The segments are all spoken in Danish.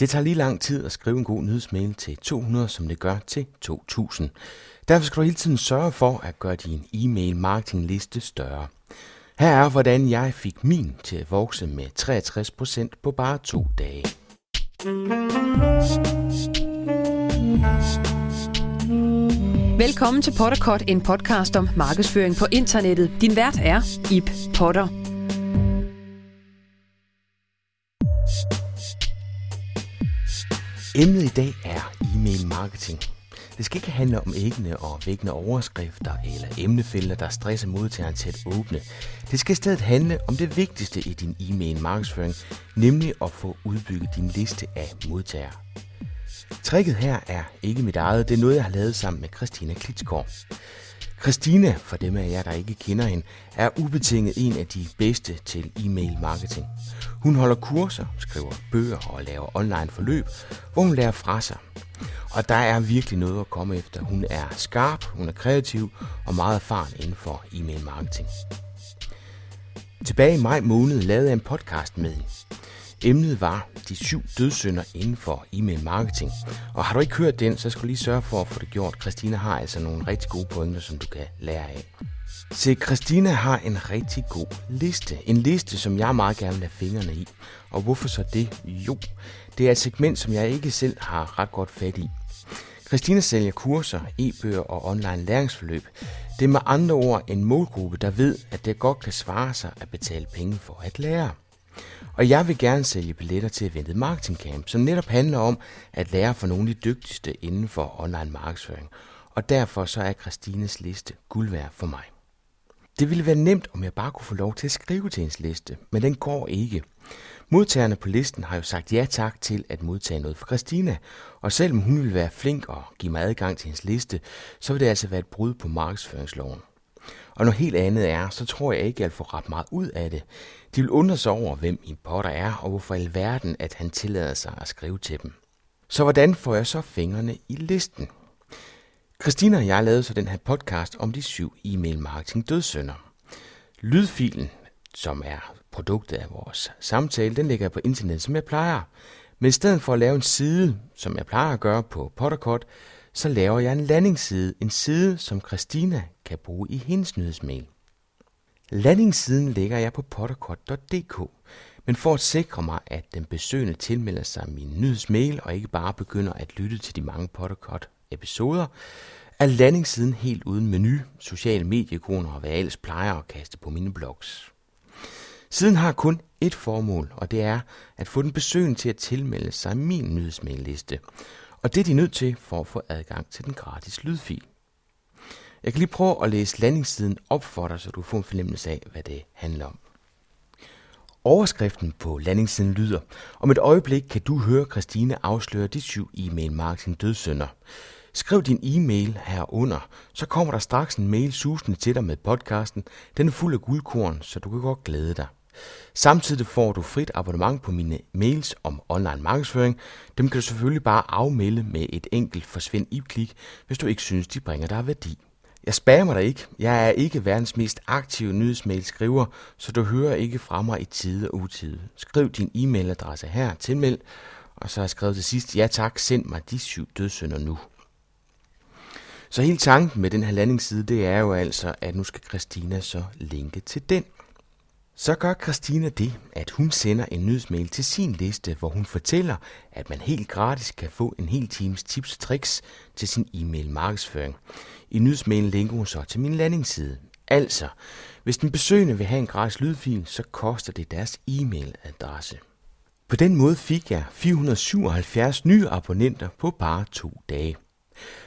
Det tager lige lang tid at skrive en god nyhedsmail til 200, som det gør til 2000. Derfor skal du hele tiden sørge for at gøre din e-mail marketingliste større. Her er, hvordan jeg fik min til at vokse med 63% på bare to dage. Velkommen til Potterkort, en podcast om markedsføring på internettet. Din vært er Ip Potter. Emnet i dag er e-mail marketing. Det skal ikke handle om æggende og vækkende overskrifter eller emnefelter, der stresser modtageren til at åbne. Det skal i stedet handle om det vigtigste i din e-mail markedsføring, nemlig at få udbygget din liste af modtagere. Tricket her er ikke mit eget, det er noget, jeg har lavet sammen med Christina Klitsgaard. Christina, for dem af jer, der ikke kender hende, er ubetinget en af de bedste til e-mail marketing. Hun holder kurser, skriver bøger og laver online forløb, hvor hun lærer fra sig. Og der er virkelig noget at komme efter. Hun er skarp, hun er kreativ og meget erfaren inden for e-mail marketing. Tilbage i maj måned lavede jeg en podcast med hende. Emnet var de syv dødssynder inden for e-mail marketing. Og har du ikke hørt den, så skal du lige sørge for at få det gjort. Christina har altså nogle rigtig gode pointer, som du kan lære af. Se, Christina har en rigtig god liste. En liste, som jeg meget gerne vil have fingrene i. Og hvorfor så det? Jo, det er et segment, som jeg ikke selv har ret godt fat i. Christina sælger kurser, e-bøger og online læringsforløb. Det er med andre ord en målgruppe, der ved, at det godt kan svare sig at betale penge for at lære. Og jeg vil gerne sælge billetter til eventet Marketing Camp, som netop handler om at lære for nogle af de dygtigste inden for online markedsføring. Og derfor så er Christines liste guld værd for mig. Det ville være nemt, om jeg bare kunne få lov til at skrive til hendes liste, men den går ikke. Modtagerne på listen har jo sagt ja tak til at modtage noget fra Christina, og selvom hun vil være flink og give mig adgang til hendes liste, så vil det altså være et brud på markedsføringsloven. Og noget helt andet er, så tror jeg ikke, at jeg får ret meget ud af det. De vil undre sig over, hvem min potter er, og hvorfor i alverden, at han tillader sig at skrive til dem. Så hvordan får jeg så fingrene i listen? Christina og jeg lavede så den her podcast om de syv e-mail marketing dødsønder. Lydfilen, som er produktet af vores samtale, den ligger på internet, som jeg plejer. Men i stedet for at lave en side, som jeg plejer at gøre på Potterkort, så laver jeg en landingsside, en side, som Christina kan bruge i hendes nyhedsmail. Landingssiden lægger jeg på potterkort.dk, men for at sikre mig, at den besøgende tilmelder sig min nyhedsmail og ikke bare begynder at lytte til de mange Potterkort episoder, er landingssiden helt uden menu, sociale medieikoner og hvad jeg ellers plejer at kaste på mine blogs. Siden har kun et formål, og det er at få den besøgende til at tilmelde sig min nyhedsmailliste. Og det er de nødt til for at få adgang til den gratis lydfil. Jeg kan lige prøve at læse landingssiden op for dig, så du får en fornemmelse af, hvad det handler om. Overskriften på landingssiden lyder, om et øjeblik kan du høre Christine afsløre de syv e-mail marketing dødssynder. Skriv din e-mail herunder, så kommer der straks en mail susende til dig med podcasten. Den er fuld af guldkorn, så du kan godt glæde dig. Samtidig får du frit abonnement på mine mails om online markedsføring. Dem kan du selvfølgelig bare afmelde med et enkelt forsvind i klik, hvis du ikke synes, de bringer dig værdi. Jeg spammer dig ikke. Jeg er ikke verdens mest aktive nyhedsmailskriver, så du hører ikke fra mig i tide og utide. Skriv din e-mailadresse her, tilmeld, og så har jeg skrevet til sidst, ja tak, send mig de syv dødsønder nu. Så hele tanken med den her landingsside, det er jo altså, at nu skal Christina så linke til den. Så gør Christina det, at hun sender en nyhedsmail til sin liste, hvor hun fortæller, at man helt gratis kan få en hel times tips og tricks til sin e-mail markedsføring. I nyhedsmailen linker hun så til min landingsside. Altså, hvis den besøgende vil have en gratis lydfil, så koster det deres e-mailadresse. På den måde fik jeg 477 nye abonnenter på bare to dage.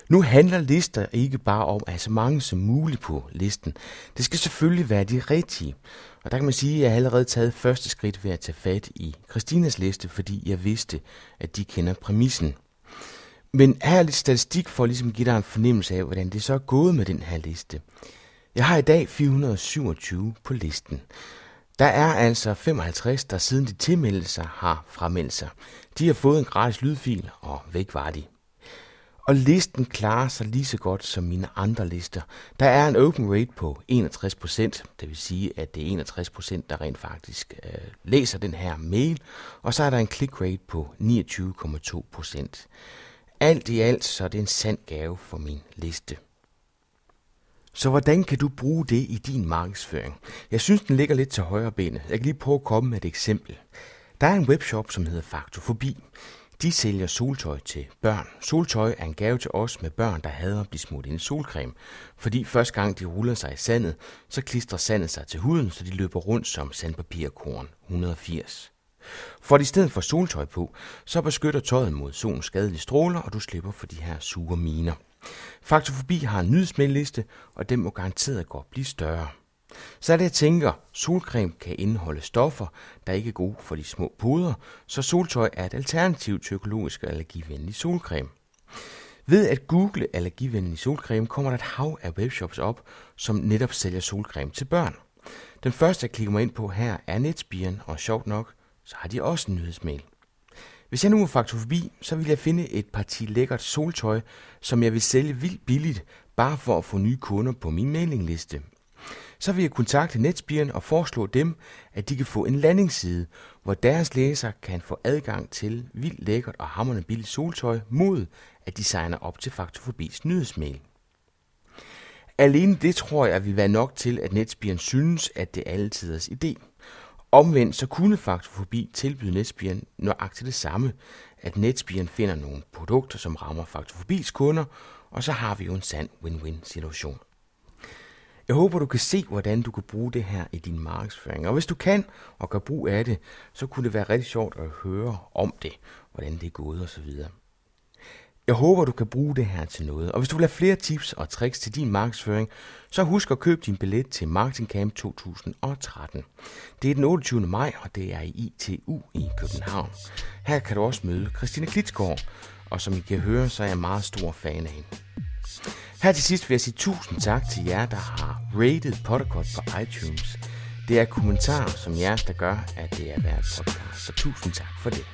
Nu handler lister ikke bare om at have så mange som muligt på listen. Det skal selvfølgelig være de rigtige. Og der kan man sige, at jeg har allerede taget første skridt ved at tage fat i Christinas liste, fordi jeg vidste, at de kender præmissen. Men her er lidt statistik for ligesom at ligesom give dig en fornemmelse af, hvordan det så er gået med den her liste. Jeg har i dag 427 på listen. Der er altså 55, der siden de tilmeldte sig har frameldt sig. De har fået en gratis lydfil, og væk var de. Og listen klarer sig lige så godt som mine andre lister. Der er en open rate på 61%, det vil sige, at det er 61%, der rent faktisk øh, læser den her mail, og så er der en click rate på 29,2%. Alt i alt, så er det en sand gave for min liste. Så hvordan kan du bruge det i din markedsføring? Jeg synes, den ligger lidt til højre benet. Jeg kan lige prøve at komme med et eksempel. Der er en webshop, som hedder Faktofobi. De sælger soltøj til børn. Soltøj er en gave til os med børn, der hader at blive smurt ind i solcreme. Fordi første gang de ruller sig i sandet, så klistrer sandet sig til huden, så de løber rundt som sandpapirkorn 180. For i stedet for soltøj på, så beskytter tøjet mod solens skadelige stråler, og du slipper for de her sure miner. Faktofobi har en nyhedsmændliste, og den må garanteret godt blive større. Så er det, jeg tænker, solcreme kan indeholde stoffer, der ikke er gode for de små puder, så soltøj er et alternativ til økologisk og allergivenlig solcreme. Ved at google allergivenlig solcreme kommer der et hav af webshops op, som netop sælger solcreme til børn. Den første, jeg klikker mig ind på her, er Netspiren, og sjovt nok, så har de også en nyhedsmail. Hvis jeg nu er faktor forbi, så vil jeg finde et parti lækkert soltøj, som jeg vil sælge vildt billigt, bare for at få nye kunder på min mailingliste. Så vil jeg kontakte Netspiren og foreslå dem, at de kan få en landingsside, hvor deres læsere kan få adgang til vildt lækkert og hammerende billigt soltøj mod, at de signer op til Faktofobis nyhedsmail. Alene det tror jeg vil være nok til, at Netspiren synes, at det er altiders idé. Omvendt så kunne Faktofobi tilbyde Netspiren nøjagtigt det samme, at Netspiren finder nogle produkter, som rammer Faktofobis kunder, og så har vi jo en sand win-win situation. Jeg håber, du kan se, hvordan du kan bruge det her i din markedsføring. Og hvis du kan og kan brug af det, så kunne det være rigtig sjovt at høre om det, hvordan det er gået osv. Jeg håber, du kan bruge det her til noget. Og hvis du vil have flere tips og tricks til din markedsføring, så husk at købe din billet til Marketing Camp 2013. Det er den 28. maj, og det er i ITU i København. Her kan du også møde Christina Klitsgaard, og som I kan høre, så er jeg meget stor fan af hende. Her til sidst vil jeg sige tusind tak til jer, der har rated Potterkort på iTunes. Det er kommentarer som jeres, der gør, at det er værd podcast. Så tusind tak for det.